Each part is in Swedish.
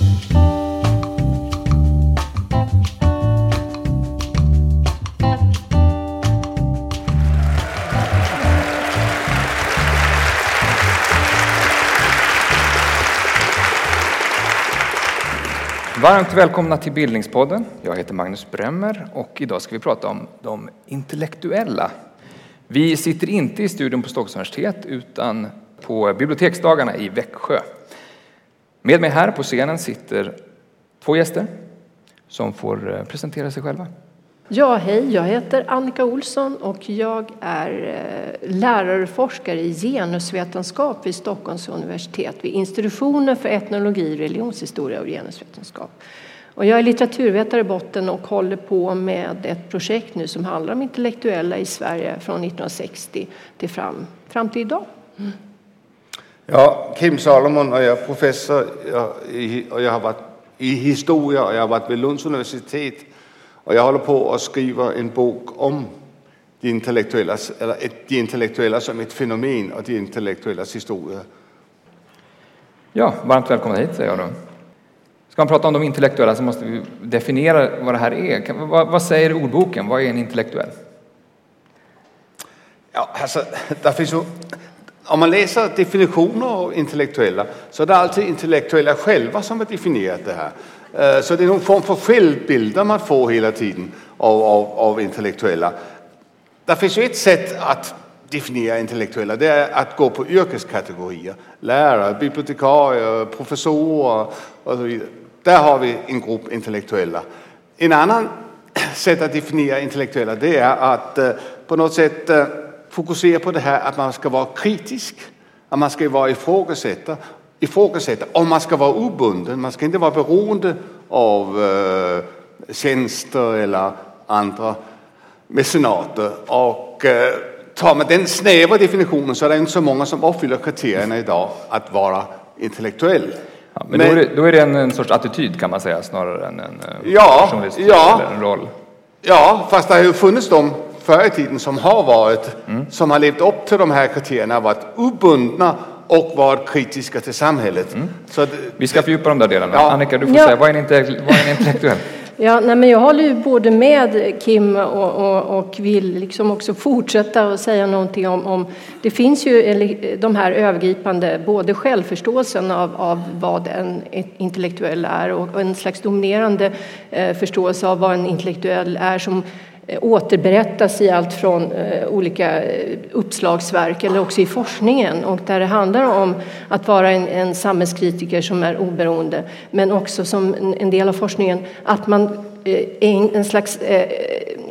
Varmt välkomna till Bildningspodden. Jag heter Magnus Bremmer och idag ska vi prata om de intellektuella. Vi sitter inte i studion på Stockholms universitet utan på biblioteksdagarna i Växjö. Med mig här på scenen sitter två gäster som får eh, presentera sig själva. Ja, hej, jag heter Annika Olsson och jag är eh, lärare och forskare i genusvetenskap vid Stockholms universitet vid institutionen för etnologi, religionshistoria och genusvetenskap. Och jag är litteraturvetare i botten och håller på med ett projekt nu som handlar om intellektuella i Sverige från 1960 till fram, fram till idag. Mm. Ja, Kim Salomon och jag är professor och jag har varit i historia och jag har varit vid Lunds universitet och jag håller på att skriva en bok om de intellektuella, eller de intellektuella som ett fenomen och de intellektuellas historia. Ja, varmt välkomna hit säger jag då. Ska man prata om de intellektuella så måste vi definiera vad det här är. Vad, vad säger ordboken? Vad är en intellektuell? Ja, alltså, där finns ju, om man läser definitioner av intellektuella så är det alltid intellektuella själva som har definierat det här. Eh, så det är någon form för självbilder man får hela tiden av, av, av intellektuella. Det finns ju ett sätt att definiera intellektuella, det är att gå på yrkeskategorier. Lärare, bibliotekarier, professorer och så vidare. Där har vi en grupp intellektuella. En annan sätt att definiera intellektuella det är att eh, på något sätt eh, fokusera på det här att man ska vara kritisk, att man ska vara ifrågasätta ifrågasätta om man ska vara obunden. Man ska inte vara beroende av eh, tjänster eller andra mecenater. Och eh, tar man den snäva definitionen så är det inte så många som uppfyller kriterierna idag att vara intellektuell. Ja, men, men då, är det, då är det en, en, sorts attityd kan man säga snarare än en eh, ja, ja, eller en roll. Ja, fast det har ju funnits de förr i tiden som har varit, mm. som har levt upp till de här kriterierna, varit obundna och var kritiska till samhället. Mm. Så att, Vi ska fördjupa de där delarna. Ja. Annika, du får ja. säga, vad är en, vad är en intellektuell? Ja, nej, men jag håller ju både med Kim och, och, och vill liksom också fortsätta att säga någonting om, om, Det finns ju de här övergripande, både självförståelsen av, av vad en intellektuell är och en slags dominerande eh, förståelse av vad en intellektuell är som Eh, återberättas i allt från eh, olika eh, uppslagsverk eller också i forskningen. Och där det handlar om att vara en, en samhällskritiker som är oberoende men också som en del av forskningen att man en, en slags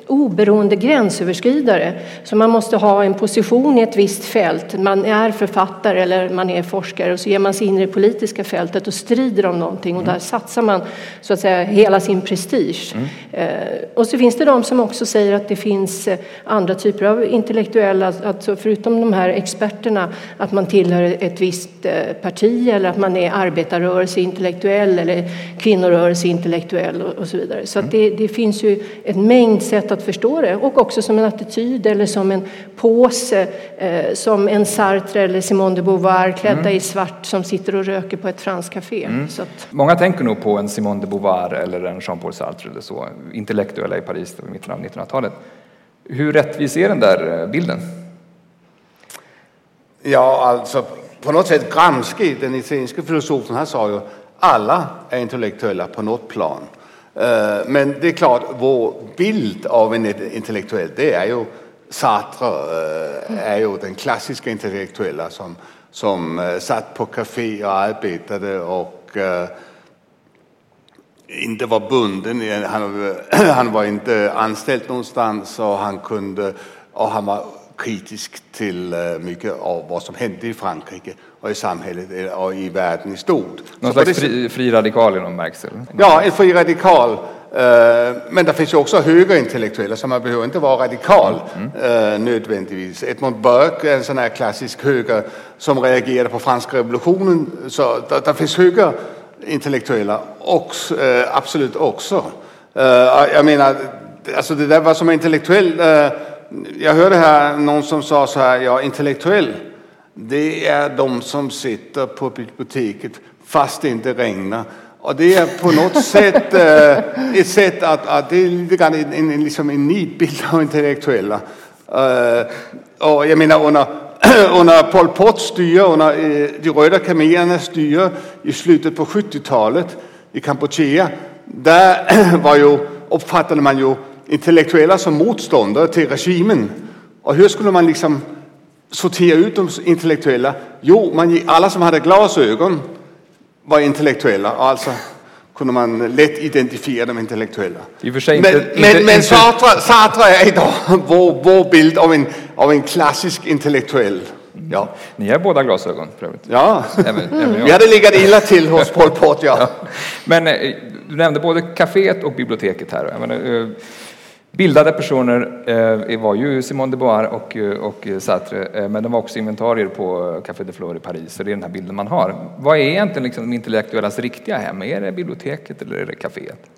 oberoende gränsöverskridare. Så man måste ha en position i ett visst fält. Man är författare eller man är forskare och så ger man sig in i det politiska fältet och strider om någonting och där satsar man så att säga hela sin prestige. Mm. Eh, och så finns det de som också säger att det finns eh, andra typer av intellektuella, alltså förutom de här experterna, att man tillhör ett visst eh, parti eller att man är arbetarrörelseintellektuell eller kvinnorörelseintellektuell och så vidare. Så att det, det finns ju en mängd sätt att att förstå det och också som en attityd eller som en påse eh, som en Sartre eller Simone de Beauvoir klädda mm. i svart som sitter och röker på ett franskt café. Mm. Att... Många tänker nog på en Simone de Beauvoir eller en Jean-Paul Sartre eller så, intellektuella i Paris i mitten av 1900-talet. Hur rättvis är den där eh, bilden? Ja, alltså på något sätt Gramsci, den italienska filosofen, han sa ju alla är intellektuella på något plan. Eh, men det är klart, vår bild av en intellektuell, det är ju Sartre, eh, är ju den klassiska intellektuella som, som eh, satt på café och arbetade och inte var bunden. Han, han var inte anställd någonstans och han kunde och han var kritisk till mycket av vad som hände i Frankrike och i samhället och i världen i stort. Någon slags fri, fri radikal i någon bemärkelse? Ja, en fri radikal. Eh, men det finns ju också högerintellektuella, så man behöver inte vara radikal mm. Eh, nödvändigtvis. Edmund Burke är en sån här klassisk höger som reagerade på franska revolutionen. Så det finns högerintellektuella också, eh, absolut också. Jag menar, alltså det där vad som är intellektuell. Jag hörde här någon som sa så här, ja intellektuell det är de som sitter på biblioteket fast det inte regnar Och det är på något sätt uh, ett sätt att, att det är lite grann en, en, liksom en nidbild av intellektuella. Uh, och jag menar under, under Pol Pots styre, under uh, de röda khmerernas styre i slutet på 70-talet i Kampuchea, där var ju, uppfattade man ju intellektuella som motståndare till regimen. Och hur skulle man liksom sortera ut de intellektuella? Jo, man, alla som hade glasögon var intellektuella. Alltså kunde man lätt identifiera de intellektuella. I och för sig Men, inte, men, inte, men inte, Sartre, Sartre är idag vår, vår bild av en, av en klassisk intellektuell. Ja, Ni har båda glasögon för övrigt. ja. Även, även vi hade legat illa till hos Pol Pot. Ja. Men eh, du nämnde både kaféet och biblioteket här. Menar, eh, bildade personer eh, var ju Simone de Beauvoir och, eh, och Sartre, eh, men de var också inventarier på Café de Fleur i Paris. Så det är den här bilden man har. Vad är egentligen liksom de intellektuellas riktiga hem? Är det biblioteket eller är det kaféet?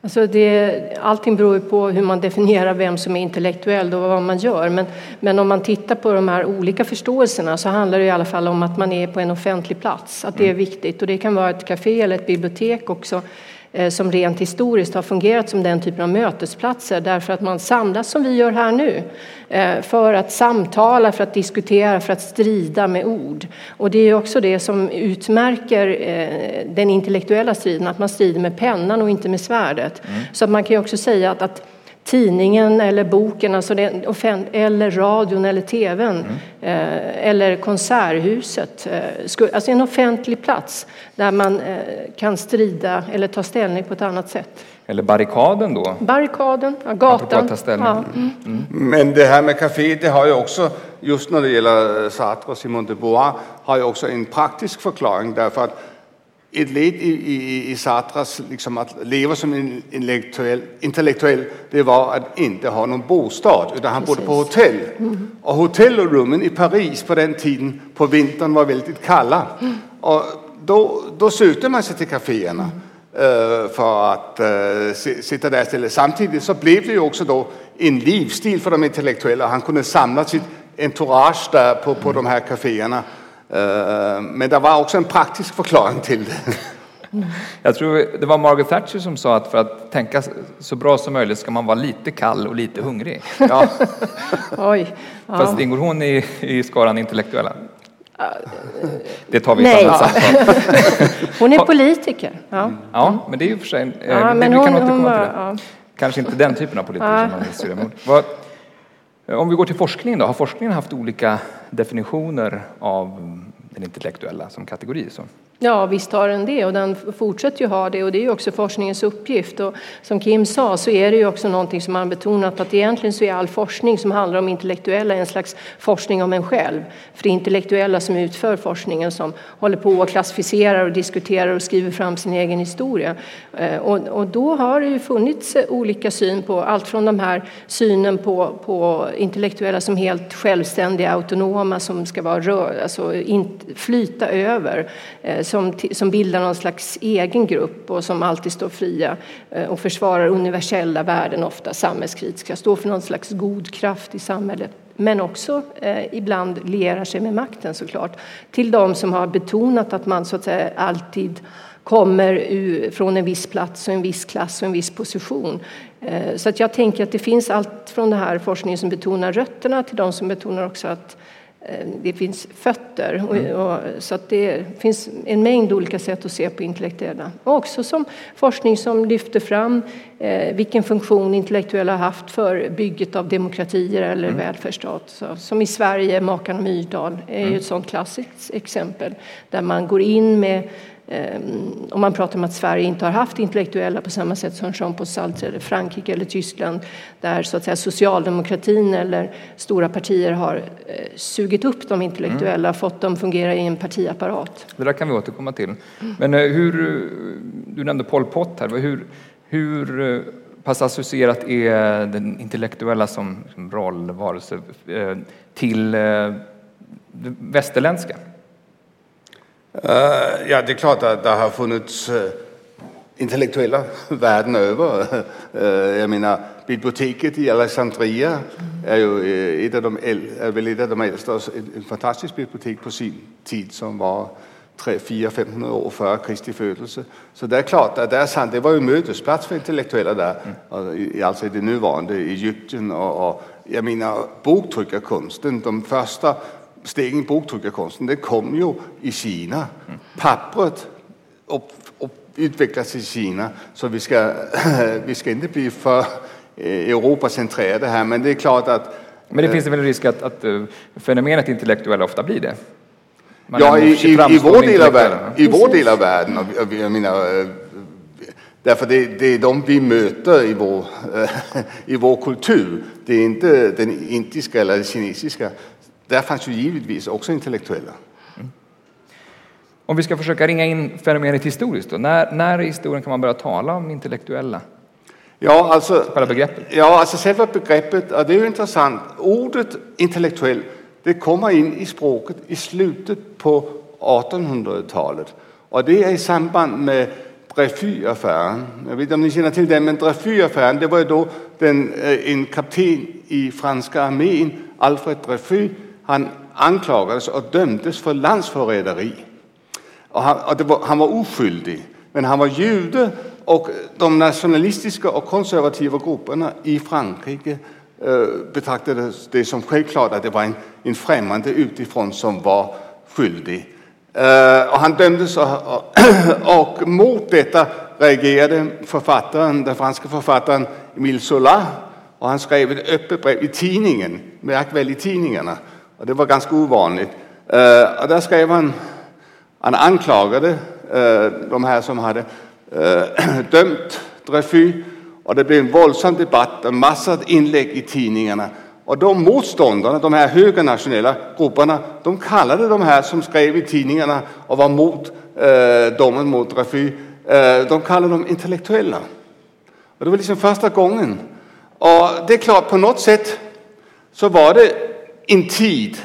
Alltså det, allting beror på hur man definierar vem som är intellektuell och vad man gör. Men, men om man tittar på de här olika förståelserna så handlar det i alla fall om att man är på en offentlig plats. Att det är viktigt. Och det kan vara ett café eller ett bibliotek också som rent historiskt har fungerat som den typen av mötesplatser därför att man samlas som vi gör här nu eh, för att samtala, för att diskutera, för att strida med ord. Och det är också det som utmärker eh, den intellektuella striden, att man strider med pennan och inte med svärdet. Så att man kan ju också säga att, att tidningen eller boken, alltså den eller radion eller tvn eh, eller konserthuset. Eh, sku- alltså en offentlig plats där man eh, kan strida eller ta ställning på ett annat sätt. Eller barrikaden då? Barrikaden, ja, gatan. att ta ställning. Ja. Men det här med kafé, det har ju också, just när det gäller Sartre och Simone de Beauvoir, har ju också en praktisk förklaring därför att ett led i, i, i Sartres liksom att leva som en intellektuell, intellektuell, det var att inte ha någon bostad, utan han bodde på hotell. Och hotellrummen i Paris på den tiden på vintern var väldigt kalla. Och då, då sökte man sig till kaféerna eh, för att eh, si- sitta där istället. Samtidigt så blev det ju också då en livsstil för de intellektuella. Han kunde samla sitt entourage där på, på de här kaféerna. Eh, Men det var också en praktisk förklaring till det. Jag tror det var Margaret Thatcher som sa att för att tänka så bra som möjligt ska man vara lite kall och lite hungrig. Ja, Oj. Ja. Fast ingår hon i, i skaran intellektuella? Det tar vi i Nej. ett annat samtal. Hon är politiker. Ja. Ja, men det är ju för sig... eh, Ja, det- men vi kan hon- återkomma hon till det. ja. Kanske inte den typen av politiker som man vill styra om vi går till forskningen då. Har forskningen haft olika definitioner av den intellektuella som kategori? Så? Ja, visst har den det och den fortsätter ju ha det och det är ju också forskningens uppgift. Och som Kim sa så är det ju också någonting som man betonat att egentligen så är all forskning som handlar om intellektuella en slags forskning om en själv. För det är intellektuella som utför forskningen som håller på och klassificerar och diskuterar och skriver fram sin egen historia. Eh, och, och då har det ju funnits eh, olika syn på allt från de här synen på, på intellektuella som helt självständiga, autonoma som ska vara rör, alltså in, flyta över eh, som, som bildar någon slags egen grupp och som alltid står fria eh, och försvarar universella värden, ofta samhällskritiska, står för någon slags god kraft i samhället men också eh, ibland lierar sig med makten såklart. Till de som har betonat att man så att säga alltid kommer ur, från en viss plats och en viss klass och en viss position. Eh, Så att jag tänker att det finns allt från den här forskningen som betonar rötterna till de som betonar också att det finns fötter. Och, och, så det finns en mängd olika sätt att se på intellektuella. Och också som forskning som lyfter fram eh, vilken funktion intellektuella har haft för bygget av demokratier eller välfärdsstat. Så, som i Sverige, makarna Myrdal är ju ett sådant klassiskt exempel där man går in med om man pratar om att Sverige inte har haft intellektuella på samma sätt som Jean-Paul Sartre eller Frankrike eller Tyskland där så att säga socialdemokratin eller stora partier har eh, sugit upp de intellektuella, fått dem fungera i en partiapparat. Det där kan vi återkomma till. Men eh, hur, eh, du nämnde Pol Pot här. Hur, hur pass associerat är den intellektuella som, roll, varelse, till det västerländska? Eh, ja, det är klart att det har funnits eh, intellektuella världen över. Eh, jag menar, biblioteket i Alexandria är ju ett av de, äl- är väl ett av de äldsta, ett ett fantastiskt bibliotek på sin tid som var 400 500 år före Kristi födelse. Så det är klart att det är sant, det var ju mötesplats för intellektuella där, mm. alltså i det nuvarande Egypten och, och jag menar boktryckarkonsten, de första stegen i boktryckarkonsten, det kom ju i Kina. Pappret upp, upp, utvecklas i Kina, så vi ska, vi ska inte bli för eh, Europacentrerade här, men det är klart att men det finns väl en risk att, att eh, fenomenet intellektuella ofta blir det? Man ja, i, i, i, vår del av världen, i vår del av världen, jag menar, eh, därför det, det är de vi möter i vår, i vår kultur. Det är inte den indiska eller kinesiska. Där fanns ju givetvis också intellektuella. Mm. Om vi ska försöka ringa in fenomenet historiskt, då, när, när i historien kan man börja tala om intellektuella? Ja, alltså, själva begreppet? Ja, alltså själva begreppet, och det är ju intressant. Ordet intellektuell, det kommer in i språket i slutet på 1800-talet. Och det är i samband med Dreyfusaffären. Jag vet inte om ni känner till den, men Dreyfusaffären, det var ju då den, eh, en kapten i franska armén, Alfred Dreyfus, han anklagades och dömdes för landsförräderi. Och han, och var, han var oskyldig, men han var jude och de nationalistiska och konservativa grupperna i Frankrike eh, betraktade det som självklart att det var en, en främmande utifrån som var skyldig. Eh, och han dömdes och, och, och mot detta reagerade författaren, den franska författaren Emile Zola och han skrev ett öppet brev i tidningen, märk väl i tidningarna, och det var ganska ovanligt. Eh, och där skrev han, han anklagade eh, de här som hade Eh, dömt Dreyfus och det blev en våldsam debatt, en massa inlägg i tidningarna. Och de motståndarna, de här högernationella grupperna, de kallade de här som skrev i tidningarna och var mot eh, domen mot Dreyfus, eh, de kallade dem intellektuella. Och det var liksom första gången. Och det är klart, på något sätt så var det en tid.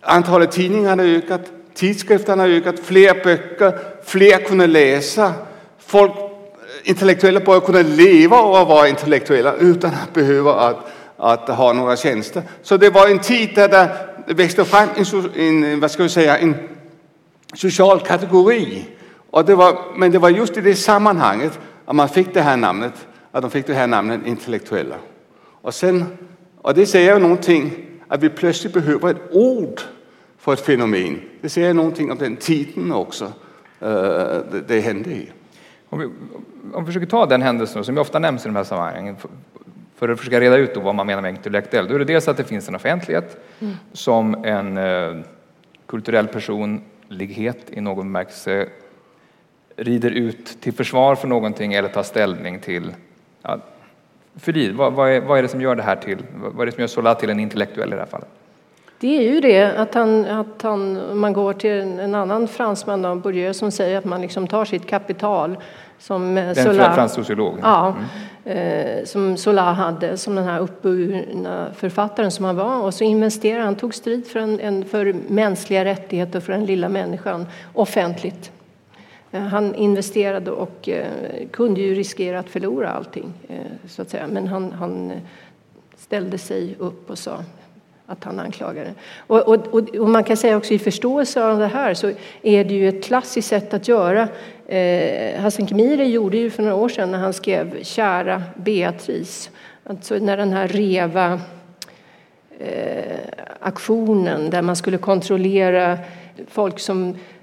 Antalet tidningar har ökat, tidskrifterna har ökat, fler böcker, fler kunde läsa. Folk, eh, intellektuella började kunna leva och vara intellektuella utan att behöva att, att ha några tjänster. Så det var en tid där det växte fram en, en, vad ska vi säga, en social kategori. Och det var, men det var just i det sammanhanget att man fick det här namnet, att de fick det här namnet intellektuella. Och, sen, och det säger någonting att vi plötsligt behöver ett ord för ett fenomen. Det säger någonting om den tiden också det, det hände i. Om vi, om vi försöker ta den händelsen som ofta nämns i de här sammanhangen för att försöka reda ut vad man menar med intellektuell, då är det dels att det finns en offentlighet mm. som en eh, kulturell personlighet i någon bemärkelse rider ut till försvar för någonting eller tar ställning till ja, för vad, vad, är, vad är det som gör det här till, vad är det som gör Sola till en intellektuell i det här fallet? Det är ju det att, han, att han, man går till en annan fransman, Bourdieu, som säger att man liksom tar sitt kapital som den Sola, fransk sociolog? Ja, mm. eh, som Sola hade, som den här uppburna författaren som han var. Och så investerade han, tog strid för, en, en, för mänskliga rättigheter för den lilla människan offentligt. Eh, han investerade och eh, kunde ju riskera att förlora allting, eh, så att säga. men han, han ställde sig upp och sa att han anklagade. Och, och, och, man kan säga också i förståelse av det här så är det ju ett klassiskt sätt att göra. Eh, Hassan Khemiri gjorde ju för några år sedan när han skrev Kära Beatrice, alltså när den här REVA eh, aktionen där man skulle kontrollera folk som Eh,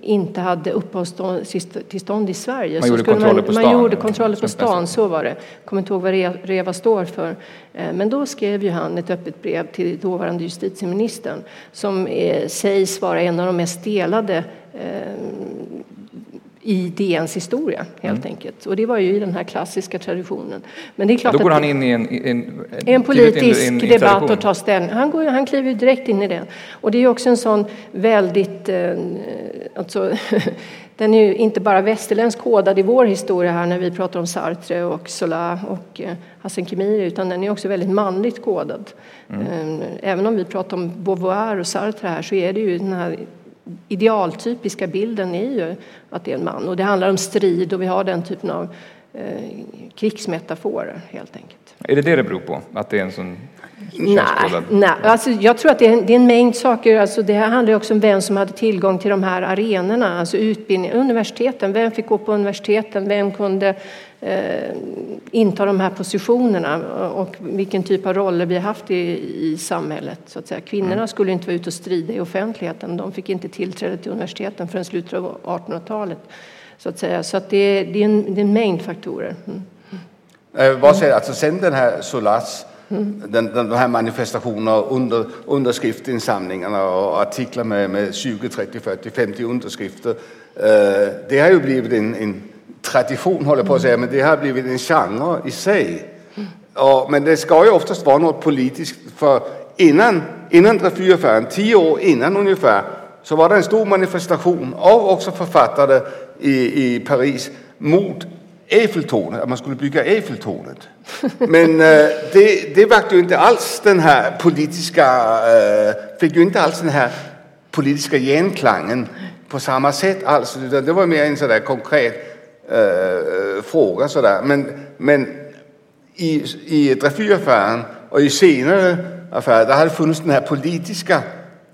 inte hade uppehållstillstånd i Sverige. Man gjorde kontroller man, på stan? Man gjorde kontroller på stan, så var det. Jag kommer inte ihåg vad REVA står för. Eh, men då skrev ju han ett öppet brev till dåvarande justitieministern som eh, sägs vara en av de mest delade i DNs historia helt mm. enkelt. Och det var ju i den här klassiska traditionen. Men det är klart Då går han in i en, en, en, politisk in, in, debatt och tar ställning. Han, går, han kliver direkt in i den. Och det är också en sån väldigt, eh, alltså, den är ju inte bara västerländsk kodad i vår historia här när vi pratar om Sartre och Zola och eh, Hassan Khemiri utan den är också väldigt manligt kodad. Mm. Eh, även om vi pratar om Beauvoir och Sartre här så är det ju den här idealtypiska bilden är ju att det är en man. Och det handlar om strid och vi har den typen av krigsmetaforer helt enkelt. Är det det det beror på? Att det är en sån Nej, nej. Alltså, jag tror att det är, en, det är en mängd saker. Alltså, det här handlar också om vem som hade tillgång till de här arenorna, alltså utbildning, universiteten. Vem fick gå på universiteten? Vem kunde eh, inta de här positionerna? Och vilken typ av roller vi har haft i, i samhället. Så att säga. Kvinnorna mm. skulle inte vara ute och strida i offentligheten. De fick inte tillträde till universiteten förrän slutet av 1800-talet. Så att säga. Så att det, det, är en, det är en mängd faktorer. Mm. Eh, vad säger, alltså sen den här Solas den, den, de här manifestationerna, under, underskriftinsamlingarna och artiklar med, med 20, 30, 40, 50 underskrifter. Eh, det har ju blivit en, en tradition, håller på att säga, men det har blivit en genre i sig. Och, men det ska ju oftast vara något politiskt, för innan, innan Dreyfusaffären, tio år innan ungefär, så var det en stor manifestation av också författare i, i Paris mot Eiffeltornet, att man skulle bygga Eiffeltornet. Men äh, det, det väckte ju inte alls den här politiska, äh, fick ju inte alls den här politiska genklangen på samma sätt alls. Det var mer en sådär konkret eh, fråga sådär. Men, men i, i Dreyfusaffären och i senare affärer, där hade funnits den här politiska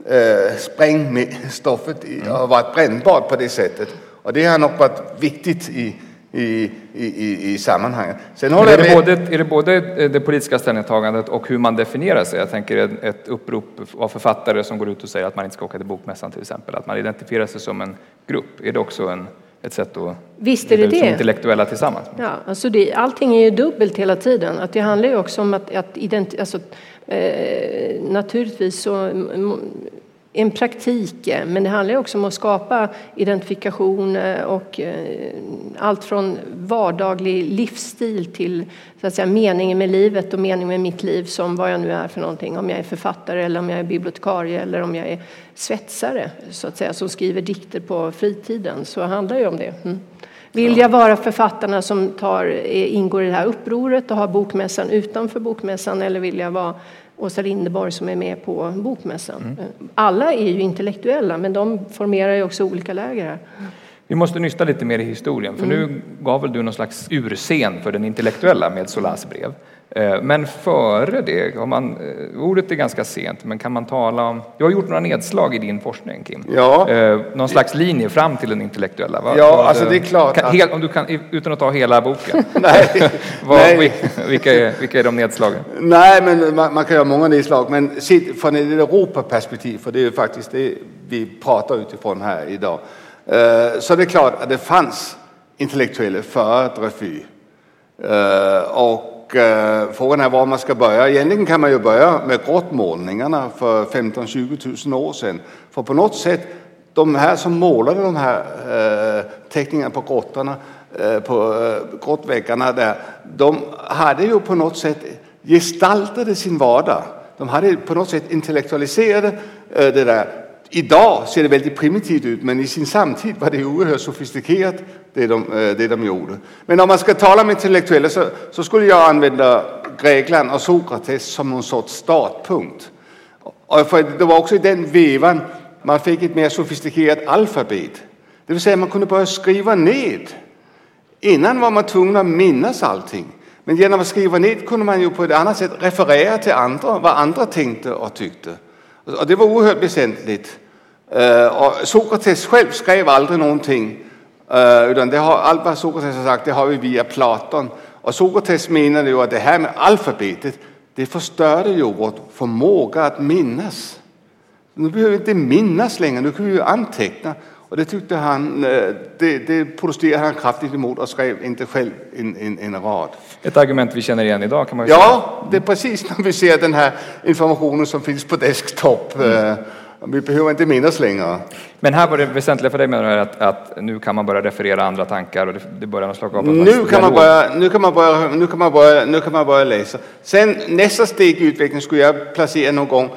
eh, sprängstoffet och varit brännbart på det sättet. Och det har nog varit viktigt i, i, i, i sammanhanget. Sen håller är, det både, är det både det politiska ställningstagandet och hur man definierar sig? Jag tänker ett upprop av författare som går ut och säger att man inte ska åka till Bokmässan till exempel, att man identifierar sig som en grupp. Är det också en, ett sätt att Visst är det det. intellektuella tillsammans? Ja, alltså det, allting är ju dubbelt hela tiden. Att det handlar ju också om att, att identi- alltså, eh, naturligtvis så en praktik, men det handlar också om att skapa identifikation och eh, allt från vardaglig livsstil till så att säga, meningen med livet och meningen med mitt liv som vad jag nu är för någonting. Om jag är författare eller om jag är bibliotekarie eller om jag är svetsare så att säga, som skriver dikter på fritiden så handlar det om det. Mm. Vill jag vara författarna som tar, ingår i det här upproret och har bokmässan utanför bokmässan eller vill jag vara Åsa Linderborg som är med på Bokmässan. Mm. Alla är ju intellektuella men de formerar ju också olika läger. Vi måste nysta lite mer i historien för mm. nu gav väl du någon slags urscen för den intellektuella med Solas brev. Eh, men före det, om man, eh, ordet är ganska sent, men kan man tala om... Du har gjort några nedslag i din forskning, Kim. Ja. Eh, någon slags linje fram till den intellektuella. Vad, ja, vad, alltså det är klart. Kan, helt, om du kan, utan att ta hela boken. Nej. vad, Nej. Vilka, är, vilka är de nedslagen? Nej, men man, man kan göra många nedslag. Men från ett Europaperspektiv, för det är ju faktiskt det vi pratar utifrån här idag. Så det är klart att det fanns intellektuella före Dreyfus. Och och eh, frågan är var man ska börja. Egentligen kan man ju börja med grottmålningarna för 15-20 000 år sedan. För på något sätt, de här som målade de här eh, teckningarna på grottorna, eh, på eh, grottväggarna där, de hade ju på något sätt gestaltade sin vardag. De hade på något sätt intellektualiserade eh, det där Idag ser det väldigt primitivt ut, men i sin samtid var det oerhört sofistikerat det de, eh, det de gjorde. Men om man ska tala om intellektuella så, så skulle jag använda Grekland och Sokrates som någon sorts startpunkt. Och för det var också i den vevan man fick ett mer sofistikerat alfabet. Det vill säga man kunde börja skriva ned. Innan var man tvungen att minnas allting. Men genom att skriva ned kunde man ju på ett annat sätt referera till andra, vad andra tänkte och tyckte. Och det var oerhört väsentligt. Eh, och Sokrates själv skrev aldrig någonting, eh, utan det har, allt vad Sokrates har sagt det har vi via Platon. Och Sokrates menade ju att det här med alfabetet, det förstörde ju vår förmåga att minnas. Nu behöver vi inte minnas längre, nu kan vi ju anteckna. Och det tyckte han, eh, det, det protesterade han kraftigt emot och skrev inte själv en, en, en rad. Ett argument vi känner igen idag kan man säga. Ja, det är precis när vi ser den här informationen som finns på desktop. Mm. Eh, vi behöver inte minnas längre. Men här var det väsentliga för dig menar du att, att nu kan man börja referera andra tankar och det, det börjar någon slags nu kan, man börja, nu, kan man börja, nu, kan man börja, nu kan man börja läsa. Sen nästa steg i utvecklingen skulle jag placera någon gång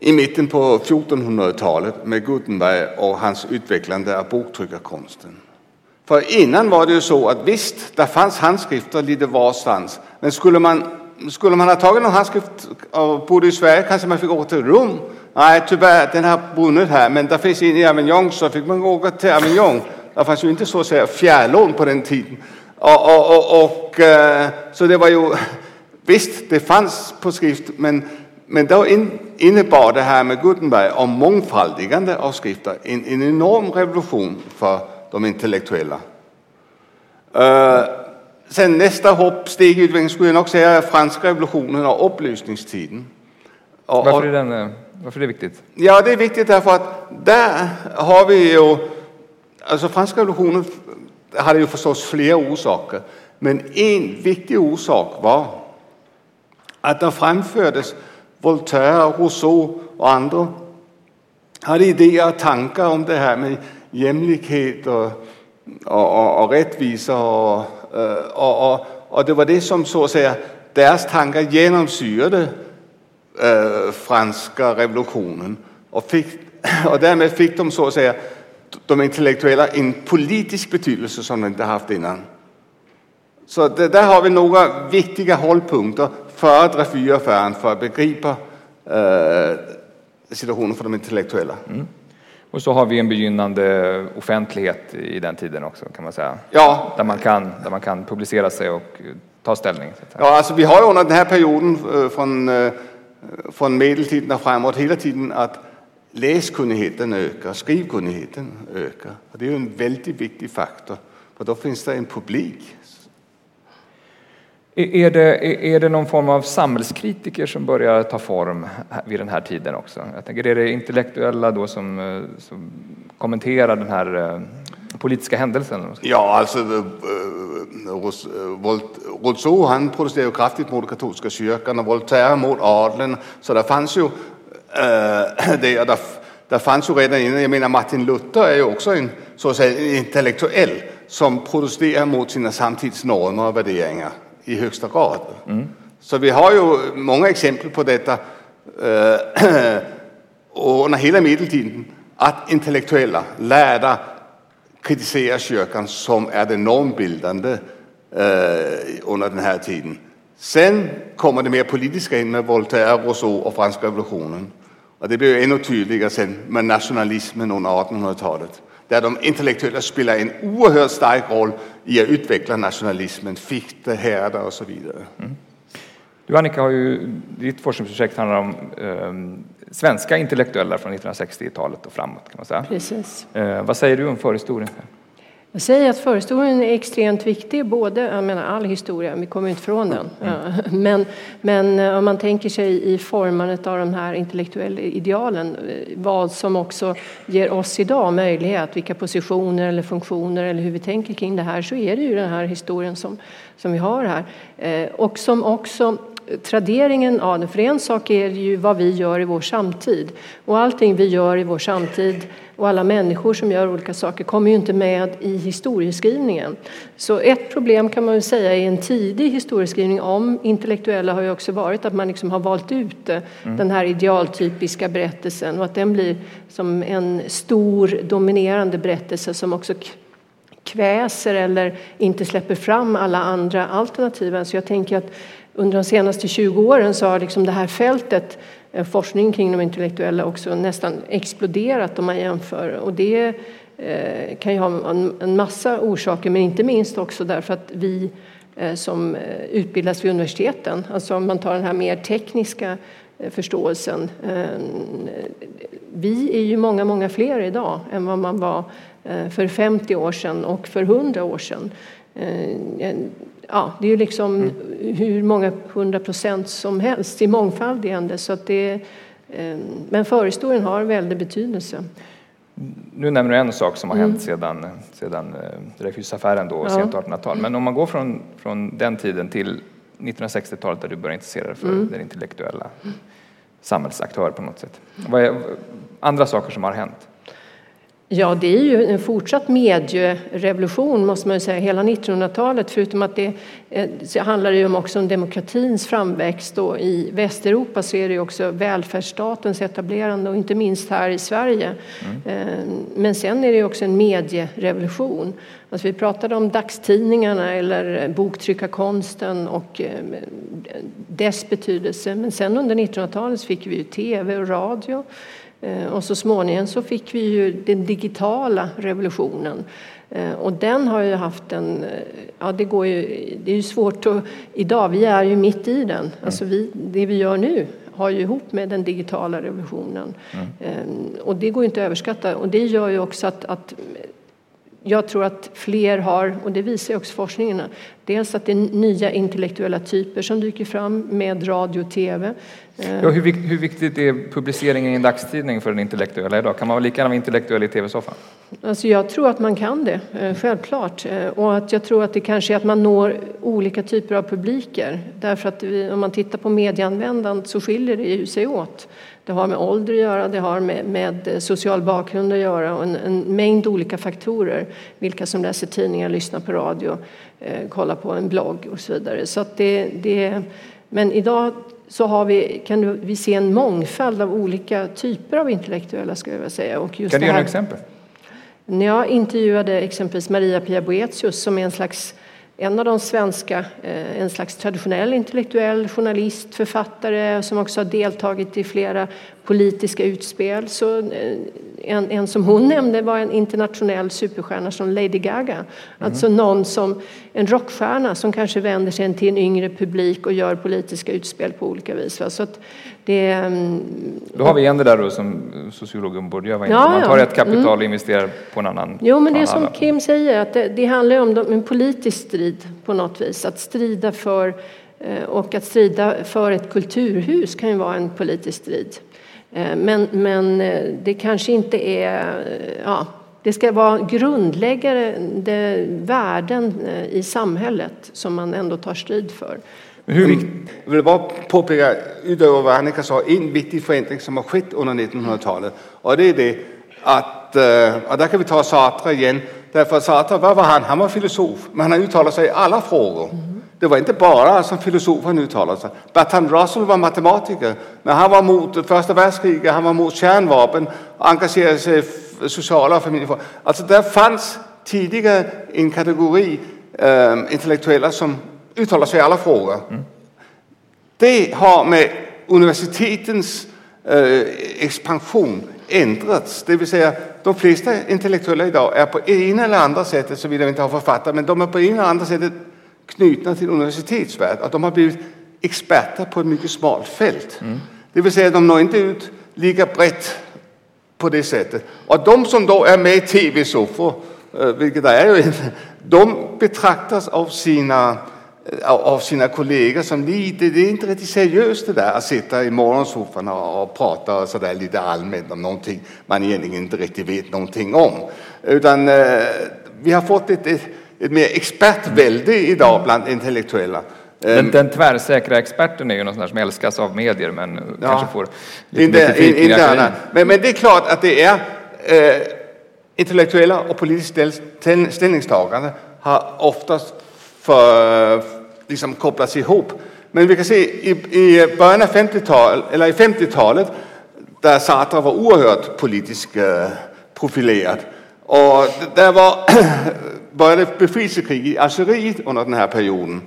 i mitten på 1400-talet med Gutenberg och hans utvecklande av boktryckarkonsten. För innan var det ju så att visst, där fanns handskrifter lite varstans. Men skulle man, skulle man ha tagit någon handskrift och bodde i Sverige kanske man fick åka till Rom. Nej, tyvärr, den har brunnit här, men där finns en i Avignon så fick man åka till Avignon. Det fanns ju inte så att säga fjärrlån på den tiden. Och, och, och, och, eh, så det var ju, visst det fanns på skrift, men, men då innebar det här med Gutenberg om mångfaldigande av skrifter en, en enorm revolution för de intellektuella. Uh, sen nästa hopp, steg i utvecklingen skulle jag nog säga är franska revolutionen och upplysningstiden. Varför, är den, eh, varför är det viktigt? Ja, det är viktigt därför att där har vi ju, alltså franska revolutionen hade ju förstås flera orsaker, men en viktig orsak var att det framfördes Voltaire, Rousseau och andra hade idéer och tankar om det här med jämlikhet och, och, och, och rättvisa och, øh, och, och, och det var det som så att säga deras tankar genomsyrade äh, øh, franska revolutionen och, fick, och därmed fick de så att säga de intellektuella en politisk betydelse som de inte haft innan. Så det, där har vi några viktiga hållpunkter för Dreyfus-affären för att begripa äh, øh, situationen för de intellektuella. Mm. Och så har vi en begynnande offentlighet i den tiden också kan man säga. Ja. Där man kan, där man kan publicera sig och ta ställning. Ja, alltså vi har ju under den här perioden eh, från, eh, från medeltiden och framåt hela tiden att läskunnigheten ökar, skrivkunnigheten ökar. Och det är ju en väldigt viktig faktor, för då finns det en publik är det, är det någon form av samhällskritiker som börjar ta form vid den här tiden också? Jag tänker, är det intellektuella då som, eh, som kommenterar den här eh, politiska händelsen? Ja, alltså eh, Rousseau han protesterade ju kraftigt mot katolska kyrkan och Voltaire mot adeln. Så det fanns ju det, där, där fanns ju redan innan, jag menar Martin Luther är ju också en så att säga intellektuell som protesterar mot sina samtidsnormer och värderingar i högsta grad. Mm. Så vi har ju många exempel på detta eh, under hela medeltiden att intellektuella, lärda kritiserar kyrkan som är det normbildande eh, under den här tiden. Sen kommer det mer politiska in med Voltaire, Rousseau och franska revolutionen. Och det blir ännu tydligare sen med nationalismen under 1800-talet där de intellektuella spelar en oerhört stark roll i att utveckla nationalismen, Fichte, Herder och så vidare. Mm. Du Annika, har ju, ditt forskningsprojekt handlar om eh, svenska intellektuella från 1960-talet och framåt kan man säga. Precis. Eh, vad säger du om förhistorien? Jag säger att förhistorien är extremt viktig, både, jag menar all historia, vi kommer inte ifrån den. Mm. Men, men eh, om man tänker sig i formandet av de här intellektuella idealen, eh, vad som också ger oss idag möjlighet, vilka positioner eller funktioner eller hur vi tänker kring det här, så är det ju den här historien som, som vi har här. Eh, och som också traderingen av det. För en sak är ju vad vi gör i vår samtid. Och allting vi gör i vår samtid och alla människor som gör olika saker kommer ju inte med i historieskrivningen. Så ett problem kan man säga i en tidig historieskrivning om intellektuella har ju också varit att man liksom har valt ut mm. den här idealtypiska berättelsen och att den blir som en stor dominerande berättelse som också kväser eller inte släpper fram alla andra alternativen. Så jag tänker att under de senaste 20 åren så har liksom det här fältet forskningen forskning kring de intellektuella också nästan exploderat om man jämför. Och det eh, kan ju ha en massa orsaker, men inte minst också därför att vi eh, som utbildas vid universiteten, alltså om man tar den här mer tekniska förståelsen. Vi är ju många, många fler idag än vad man var för 50 år sedan och för 100 år sedan ja, det är ju liksom mm. hur många hundra procent som helst i mångfaldigande. Så att det, eh, men förhistorien har väldig betydelse. Nu nämner du en sak som har hänt mm. sedan, sedan eh, Dreyfusaffären då, ja. sent 1800-tal. Men om man går från, från den tiden till 1960-talet där du började intressera dig för mm. den intellektuella samhällsaktör på något sätt. Vad är andra saker som har hänt? Ja, det är ju en fortsatt medierevolution måste man säga, hela 1900-talet. Förutom att det, eh, det handlar ju också om demokratins framväxt och i Västeuropa så är det också välfärdsstatens etablerande och inte minst här i Sverige. Mm. Eh, men sen är det också en medierevolution. Alltså vi pratade om dagstidningarna eller boktryckarkonsten och eh, dess betydelse. Men sen under 1900-talet fick vi ju tv och radio och så småningom så fick vi ju den digitala revolutionen. Eh, och den har ju haft en... Ja, det, går ju, det är ju svårt att... Idag, vi är ju mitt i den. Mm. Alltså vi, det vi gör nu har ju ihop med den digitala revolutionen. Mm. Och det går inte att överskatta. Och det gör ju också att, att jag tror att fler har, och det visar också forskningen, dels att det är nya intellektuella typer som dyker fram med radio och tv. Ja, hur, hur viktigt är publiceringen i en dagstidning för den intellektuella idag? Kan man vara lika gärna vara intellektuell i tv-soffan? Alltså jag tror att man kan det, eh, självklart. Eh, och att jag tror att det kanske är att man når olika typer av publiker. Därför att vi, om man tittar på medieanvändandet så skiljer det ju sig åt. Det har med ålder att göra, det har med, med social bakgrund att göra och en, en, mängd olika faktorer. Vilka som läser tidningar, lyssnar på radio, eh, kollar på en blogg och så vidare. Så det, det, men idag så har vi, kan vi se en mångfald av olika typer av intellektuella. Ska jag säga. Och just kan du ge några exempel? När jag intervjuade exempelvis Maria-Pia Boetius som är en slags en av de svenska, eh, en slags traditionell intellektuell journalist, författare som också har deltagit i flera politiska utspel. Så eh, en, en som hon nämnde var en internationell superstjärna som Lady Gaga. Mm. Alltså någon som, en rockstjärna som kanske vänder sig till en yngre publik och gör politiska utspel på olika vis. Så att det, mm, då har vi igen det där då som sociologen borde göra. Ja, Man tar ett kapital och mm. investerar på en annan. Jo, men det är som Kim säger, att det, det handlar om en politisk strid på något vis. Att strida för eh, och att strida för ett kulturhus kan ju vara en politisk strid. Eh, men, men eh, det kanske inte är... Ja, det ska vara grundläggande värden i samhället som man ändå tar strid för. Hur mm. Jag vill bara påpeka, utöver vad Annika sa, en viktig förändring som har skett under 1900-talet. Och det är det att, och där kan vi ta Sartre igen, därför att Sartre, vad var han? Han var filosof, men han uttalade sig i alla frågor. Mm. Det var inte bara som filosofen uttalade sig. Bertrand Russell var matematiker, men han var mot första världskriget, han var mot kärnvapen, engagerade sig i sociala och familjefrågor. Alltså där fanns tidigare en kategori eh, intellektuella som uttalar sig i alla frågor. Mm. Det har med universitetens eh, expansion ändrats. Det vill säga, de flesta intellektuella idag är på ena eller andra sättet, såvida vi inte har författare, men de är på ena eller andra sättet knutna till universitetsvärld. Att de har blivit experter på ett mycket smalt fält. Mm. Det vill säga, de når inte ut lika brett på det sättet. Och de som då är med i tv-soffor, eh, vilket det är ju inte, de betraktas av sina eh, av sina kollegor som lite, det är inte riktigt seriöst det där att sitta i morgonsoffan och, och prata så där lite allmänt om någonting man egentligen inte riktigt vet någonting om. Utan eh, vi har fått ett, ett, ett mer expertvälde idag bland intellektuella. Den, ehm, den tvärsäkra experten är ju någon som älskas av medier men ja, kanske får lite inte, kritik in, inte men, men det är klart att det är eh, intellektuella och politiska ställningstagande har oftast för, liksom kopplats ihop. Men vi kan se i, i början av 50-talet, eller i 50-talet, där Sartre var oerhört politiskt eh, profilerad. Och där var, började befrielsekrig i Algeriet under den här perioden.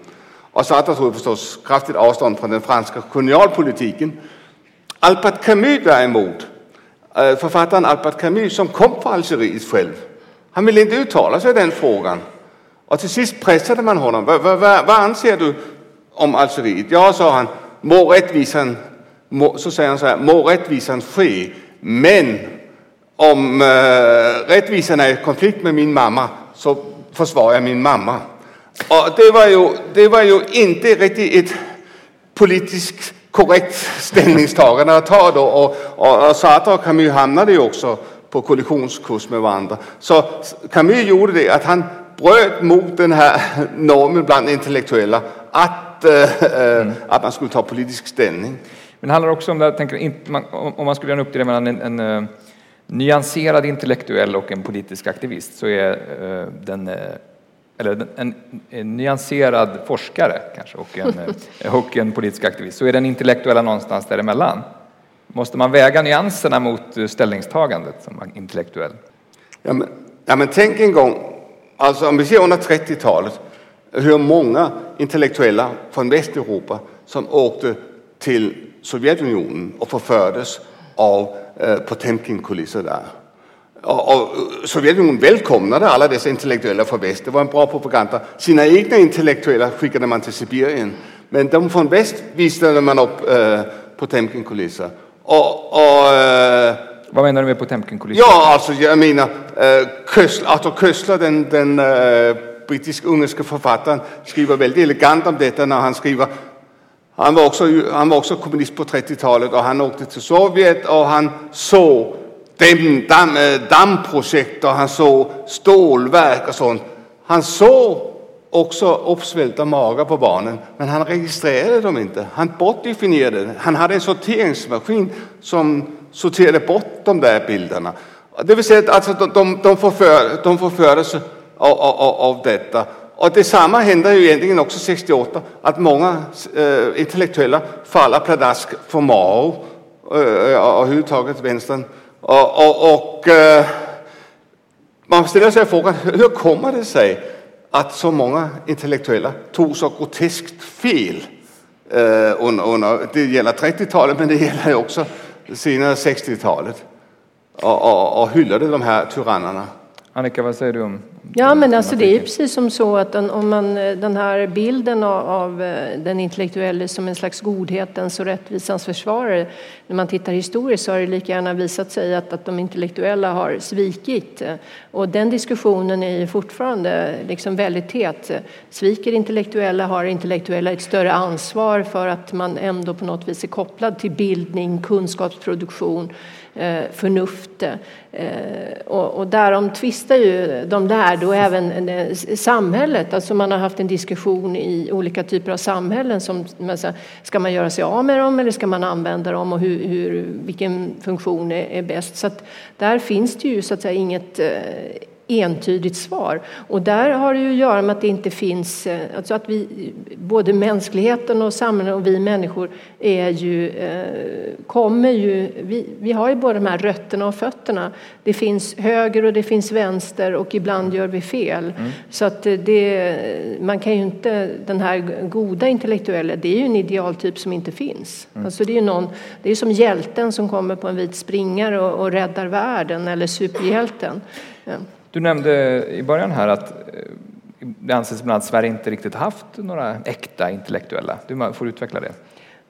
Och Sartre tog förstås kraftigt avstånd från den franska kolonialpolitiken. Albert Camus däremot, øh, författaren Albert Camus som kom från Algeriet själv, han ville inte uttala sig i den frågan. Och till sist pressade man honom. Vad, vad, vad anser du om Algeriet? Ja, sa han, må rättvisan, må, så säger han så här, må rättvisan ske, men om øh, äh, rättvisan är i konflikt med min mamma så försvarar jag min mamma. Och det var ju, det var ju inte riktigt ett politiskt korrekt ställningstagande att ta då. Och, och, och Sartre och Camus hamnade ju också på kollisionskurs med varandra. Så Camus gjorde det att han bröt mot den här normen bland intellektuella att, äh, mm. att man skulle ta politisk ställning. Men det handlar också om, det, tänker, om man skulle göra en uppdelning mellan en, en, en nyanserad intellektuell och en politisk aktivist så är uh, den eller en, en, nyanserad forskare kanske och en, och en politisk aktivist, så är den intellektuella någonstans däremellan. Måste man väga nyanserna mot ställningstagandet som intellektuell? Ja men, ja, men tänk en gång Alltså om vi ser under 30-talet hur många intellektuella från Västeuropa som åkte till Sovjetunionen och förfördes av eh, Potemkin-kulisser där. Och, Sovjetunionen välkomnade alla dessa intellektuella från väst. Det var en bra propaganda. Sina egna intellektuella skickade man till Sibirien. Men de från väst visade man upp eh, Potemkin-kulisser. Och, och eh, Vad menar du med Potemkin-kulisser? Ja, alltså jag menar eh, Köstler, Arthur Köstler, den, den eh, brittisk-ungerske författaren, skriver väldigt elegant om detta när han skriver han var, också, han var också kommunist på 30-talet och han åkte till Sovjet och han såg damm, damm, eh, dammprojekt och han såg stålverk och sånt. Han såg också uppsvälta magar på barnen, men han registrerade dem inte. Han bortdefinierade det. Han hade en sorteringsmaskin som sorterade bort de där bilderna. Det vill säga att alltså, de, de, de, förför, de förfördes av, av, av detta. Och detsamma hände ju egentligen också 68, att många eh, intellektuella faller pladask för Mao eh, och överhuvudtaget vänstern. Och, och, och eh, man ställer sig frågan, hur kommer det sig att så många intellektuella tog så groteskt fel eh, under, under, det gäller 30-talet men det gäller också senare 60-talet och, och, och hyllade de här tyrannerna. Annika, vad säger du om Ja, men alltså det är precis som så att den, om man, den här bilden av, av den intellektuelle som en slags godhetens och rättvisans försvarare, när man tittar historiskt så har det lika gärna visat sig att, att de intellektuella har svikit. Och den diskussionen är fortfarande liksom väldigt het. Sviker intellektuella, har intellektuella ett större ansvar för att man ändå på något vis är kopplad till bildning, kunskapsproduktion, Eh, förnuft. Eh, och, och därom tvistar ju de lärde och även eh, samhället. Alltså man har haft en diskussion i olika typer av samhällen. Som, ska man göra sig av med dem eller ska man använda dem och hur, hur vilken funktion är, är bäst? Så att där finns det ju så att säga inget entydigt svar. Och där har det ju att göra med att det inte finns, alltså att vi, både mänskligheten och samhället och vi människor är ju, kommer ju, vi, vi har ju både de här rötterna och fötterna. Det finns höger och det finns vänster och ibland gör vi fel. Mm. Så att det, man kan ju inte, den här goda intellektuella, det är ju en idealtyp som inte finns. Mm. Alltså det är ju någon, det är som hjälten som kommer på en vit springare och, och räddar världen eller superhjälten. Ja. Du nämnde i början här att det anses ibland att Sverige inte riktigt haft några äkta intellektuella. Du får utveckla det.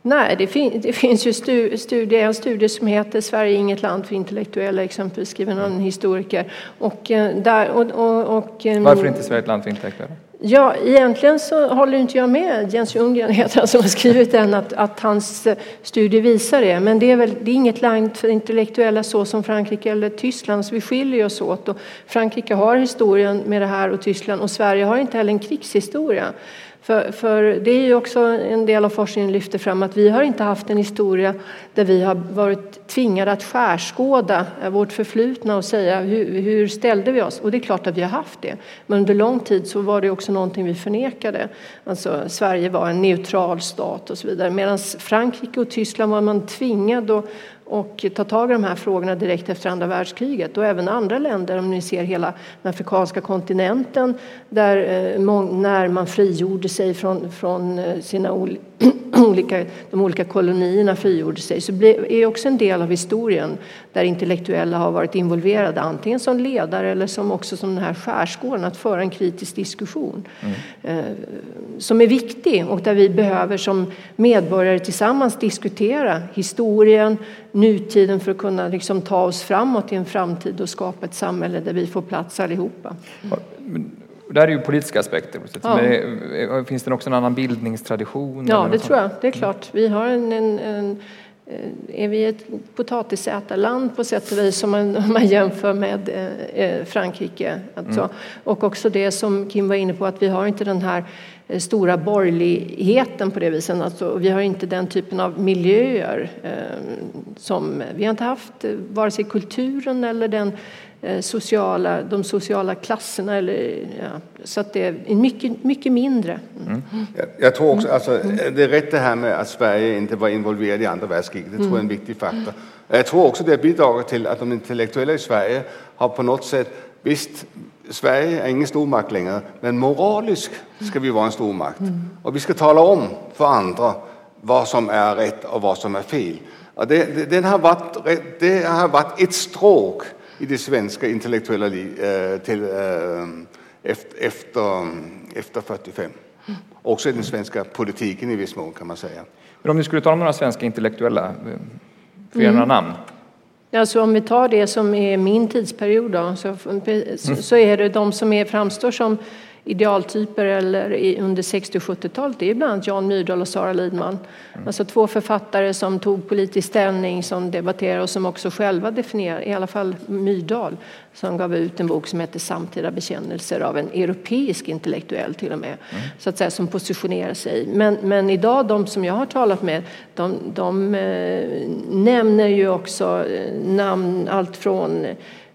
Nej, det, fin det finns ju stu studier, en studie som heter Sverige är inget land för intellektuella, exempelvis skriven av en historiker. Och, där, och, och, och, Varför är inte Sverige ett land för intellektuella? Ja, egentligen så håller inte jag med Jens Ljunggren heter han som har skrivit den att, att hans eh, studie visar det. Men det är väl det är inget land för intellektuella så som Frankrike eller Tyskland, så vi skiljer oss åt. Och Frankrike har historien med det här och Tyskland och Sverige har inte heller en krigshistoria. För, för, det är ju också en del av forskningen lyfter fram att vi har inte haft en historia där vi har varit tvingade att skärskåda vårt förflutna och säga hur, hur ställde vi oss? Och det är klart att vi har haft det. Men under lång tid så var det också någonting vi förnekade. Alltså Sverige var en neutral stat och så vidare. Medan Frankrike och Tyskland var man tvingad att och ta tag i de här frågorna direkt efter andra världskriget. Och även andra länder om ni ser hela den afrikanska kontinenten där eh, när man frigjorde sig från, från eh, sina olika, de olika kolonierna frigjorde sig så är också en del av historien där intellektuella har varit involverade antingen som ledare eller som också som den här skärskåren att föra en kritisk diskussion mm. som är viktig och där vi behöver som medborgare tillsammans diskutera historien, nutiden för att kunna liksom ta oss framåt i en framtid och skapa ett samhälle där vi får plats allihopa. Mm. Det här är ju politiska aspekter. Ja. Men finns det också en annan bildningstradition? Ja, det tror jag. Det är klart. Vi har en, en, en är vi ett potatisätarland på sätt och vis om man, om man jämför med eh, Frankrike? Alltså. Mm. Och också det som Kim var inne på att vi har inte den här stora borgerligheten på det viset. Alltså, vi har inte den typen av miljöer eh, som vi har inte haft vare sig kulturen eller den sociala, de sociala klasserna. Eller, ja, så att det är mycket, mycket mindre. Mm. Jag, jag, tror också, alltså, det är rätt det här med att Sverige inte var involverad i andra världskriget. Det tror jag är en viktig faktor. Jag tror också det bidrar till att de intellektuella i Sverige har på något sätt, visst Sverige är ingen stormakt längre, men moraliskt ska vi vara en stormakt. Och vi ska tala om för andra vad som är rätt och vad som är fel. Och det, det, den har varit, det har varit ett stråk i det svenska intellektuella livet till, efter, efter, efter 45. Också i den svenska politiken i viss mån kan man säga. Men om ni skulle ta några svenska intellektuella, för mm. några namn? Alltså om vi tar det som är min tidsperiod då, så, så är det de som är, framstår som idealtyper eller under 60 och 70-talet det är bland annat Jan Myrdal och Sara Lidman. Mm. Alltså två författare som tog politisk ställning, som debatterade och som också själva definierar, i alla fall Myrdal, som gav ut en bok som heter Samtida bekännelser av en europeisk intellektuell till och med, mm. så att säga, som positionerar sig. Men, men idag, de som jag har talat med, de, de eh, nämner ju också eh, namn, allt från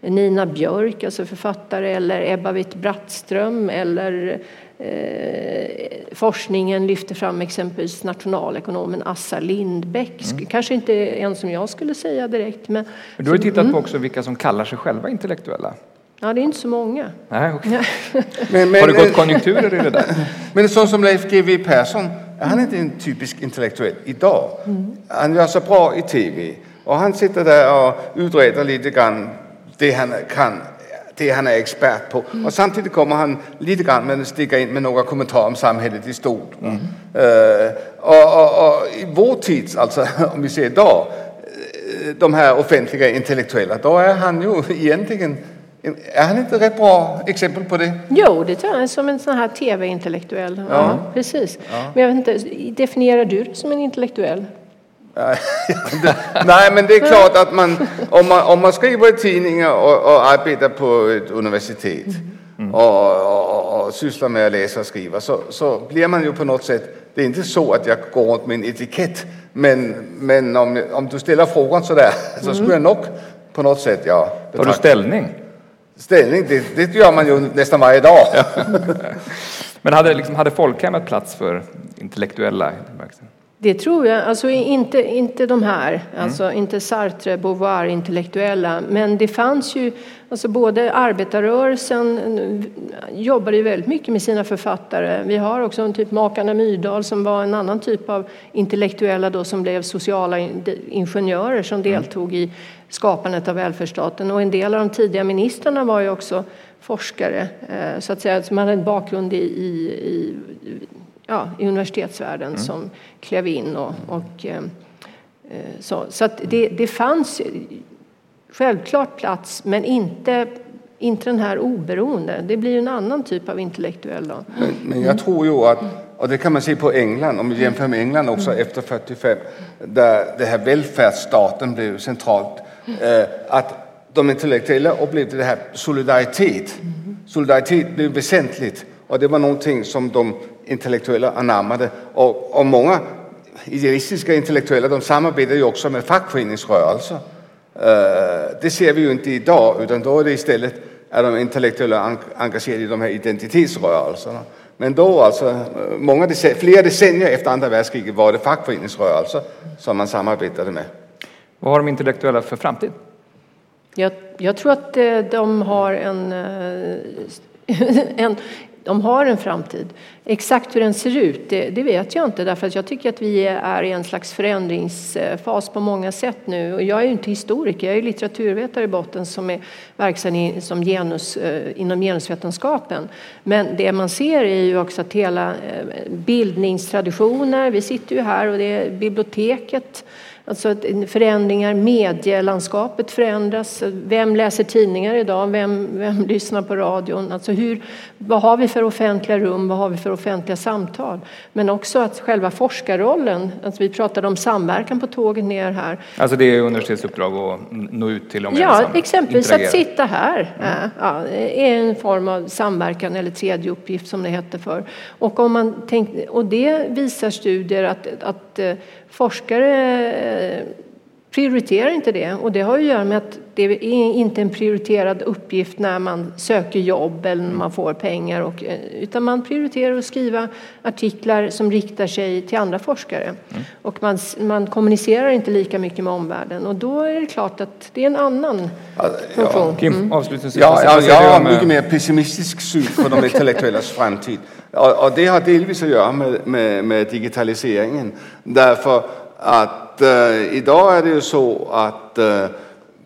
Nina Björk, alltså författare, eller Ebba Witt-Brattström eller eh, forskningen lyfter fram exempelvis nationalekonomen Assa Lindbeck. Mm. Kanske inte en som jag skulle säga direkt. Men, men du har ju tittat mm. på också vilka som kallar sig själva intellektuella. Ja, det är inte så många. Nej, okay. men, men, har det gått konjunkturer i det där? Men så som Leif GW Persson, är han inte en typisk intellektuell idag? Mm. Han gör så bra i tv och han sitter där och utreder lite grann det han kan det han är expert på. Och samtidigt kommer han lite grann med att sticka in med några kommentarer om samhället i stort. Mm. Uh, och, och, och, i vår tid, alltså om vi ser idag, eh, de här offentliga intellektuella, då är han ju egentligen är han inte rätt bra exempel på det? Jo, det tror jag. Som en sån här tv-intellektuell. Ja. ja. precis. Ja. Men jag vet inte, definierar du det som en intellektuell? Nej, men det är klart att man, om man, om man skriver i tidningar och, och arbetar på ett universitet mm. och, och, och, sysslar med att läsa och skriva så, så blir man ju på något sätt, det är inte så att jag går runt med en etikett, men, men om, om du ställer frågan sådär så mm. skulle jag nog på något sätt, ja. Tar du ställning? Ställning, det, det gör man ju nästan varje dag. men hade, liksom, hade folkhemmet plats för intellektuella? Det tror jag. Alltså inte, inte de här, mm. alltså inte Sartre, Beauvoir, intellektuella. Men det fanns ju, alltså både arbetarrörelsen jobbade ju väldigt mycket med sina författare. Vi har också en typ Makarna Myrdal som var en annan typ av intellektuella då som blev sociala ingenjörer som mm. deltog i skapandet av välfärdsstaten. Och en del av de tidiga ministrarna var ju också forskare, eh, så att säga, som hade en bakgrund i, i, i ja, i universitetsvärlden mm. som klev in. Och, och eh, eh, så så att det, det fanns självklart plats, men inte inte den här oberoende. Det blir en annan typ av intellektuell. Då. Men, men jag tror ju att, och det kan man se på England, om vi jämför med England också mm. efter 45, där det här välfärdsstaten blev centralt, eh, att de intellektuella upplevde det här solidaritet. Mm. Solidaritet blev väsentligt och det var någonting som de intellektuella anammade. Och, och många idealistiska intellektuella de samarbetar ju också med fackföreningsrörelser. Uh, det ser vi ju inte idag, utan då är det istället är de intellektuella engagerade i de här identitetsrörelserna. Men då alltså, många decennier, flera decennier efter andra världskriget var det fackföreningsrörelser som man samarbetade med. Vad har de intellektuella för framtid? Jag, jag tror att eh, de har en, eh, en, de har en framtid. Exakt hur den ser ut, det, det, vet jag inte därför att jag tycker att vi är i en slags förändringsfas på många sätt nu. Och jag är ju inte historiker, jag är litteraturvetare i botten som är verksam i, som genus, eh, inom genusvetenskapen. Men det man ser är ju också att hela eh, bildningstraditioner, vi sitter ju här och det är biblioteket Alltså förändringar, medielandskapet förändras. Vem läser tidningar idag? Vem, vem lyssnar på radion? Alltså hur, vad har vi för offentliga rum? Vad har vi för offentliga samtal? Men också att själva forskarrollen, alltså vi pratade om samverkan på tåget ner här. Alltså det är universitetsuppdrag att nå ut till de Ja, exempelvis att sitta här mm. ja, är en form av samverkan eller tredje uppgift som det hette för. Och, om man tänk, och det visar studier att, att eh, forskare eh, prioriterar inte det. Och det har att göra med att det är inte en prioriterad uppgift när man söker jobb eller när man får pengar. Och, eh, utan man prioriterar att skriva artiklar som riktar sig till andra forskare. Mm. Och man, man kommunicerar inte lika mycket med omvärlden. Och då är det klart att det är en annan funktion. Ja, Kim, mm. avslutningsvis. Ja, ja, jag har mycket mer pessimistisk syn på de intellektuellas framtid. Och, och, det har delvis att göra med, med, med digitaliseringen. Därför att att uh, idag är det ju så att eh,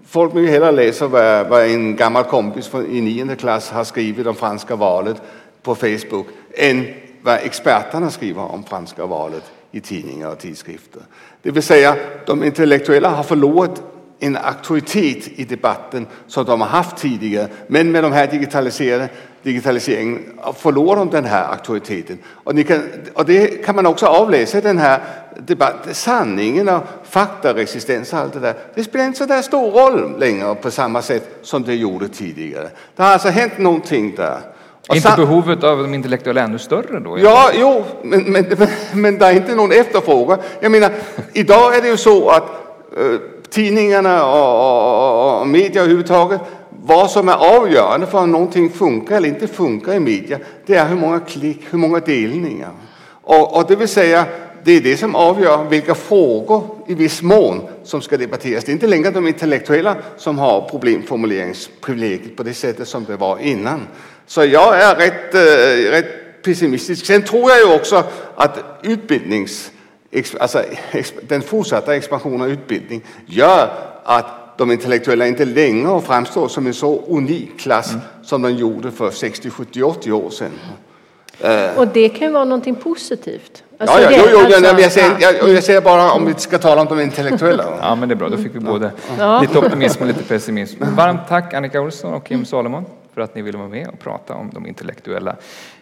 folk vill hellre läser vad, vad en gammal kompis i nionde klass har skrivit om franska valet på Facebook än vad experterna skriver om franska valet i tidningar och tidskrifter. Det vill säga, de intellektuella har förlorat en auktoritet i debatten som de har haft tidigare. Men med de här digitaliserade digitaliseringen förlorar de den här auktoriteten. Och, kan, och, det kan man också avläsa i den här debatten. Sanningen och faktaresistens och allt det där. Det spelar inte så där stor roll längre på samma sätt som det gjorde tidigare. Det har alltså hänt någonting där. Är inte behovet av de intellektuella ännu större då? Ja, jo, men, men, men, men det är inte någon efterfrågan. Jag menar, idag är det ju så att uh, tidningarna och, och, och media överhuvudtaget, vad som är avgörande för om någonting funkar eller inte funkar i media, det är hur många klick, hur många delningar. Och, och det vill säga, det är det som avgör vilka frågor i viss mån som ska debatteras. Det är inte längre de intellektuella som har problemformuleringsprivilegiet på det sättet som det var innan. Så jag är rätt, eh, rätt pessimistisk. Sen tror jag ju också att utbildnings alltså, den fortsatta expansionen av utbildning gör att de intellektuella inte längre framstår som en så unik klass mm. som de gjorde för 60, 70, 80 år sedan. Eh. Och det kan ju vara någonting positivt. Alltså ja, ja, jo, jo, alltså, jag, säger, jag, jag, säger, bara om vi ska tala om de intellektuella. ja, men det är bra. Då fick vi både ja. lite optimism och lite pessimism. Varmt tack Annika Olsson och Kim Salomon för att ni ville vara med och prata om de intellektuella.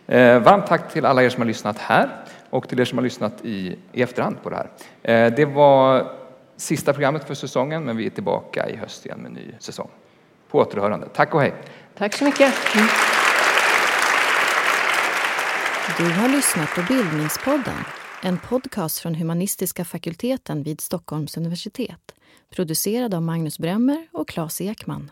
Eh, varmt tack till alla er som har lyssnat här och till er som har lyssnat i, i efterhand på det här. Eh, det var sista programmet för säsongen, men vi är tillbaka i höst igen med en ny säsong. På återhörande. Tack och hej! Tack så mycket! Mm. Du har lyssnat på Bildningspodden, en podcast från humanistiska fakulteten vid Stockholms universitet, producerad av Magnus Bremmer och Claes Ekman.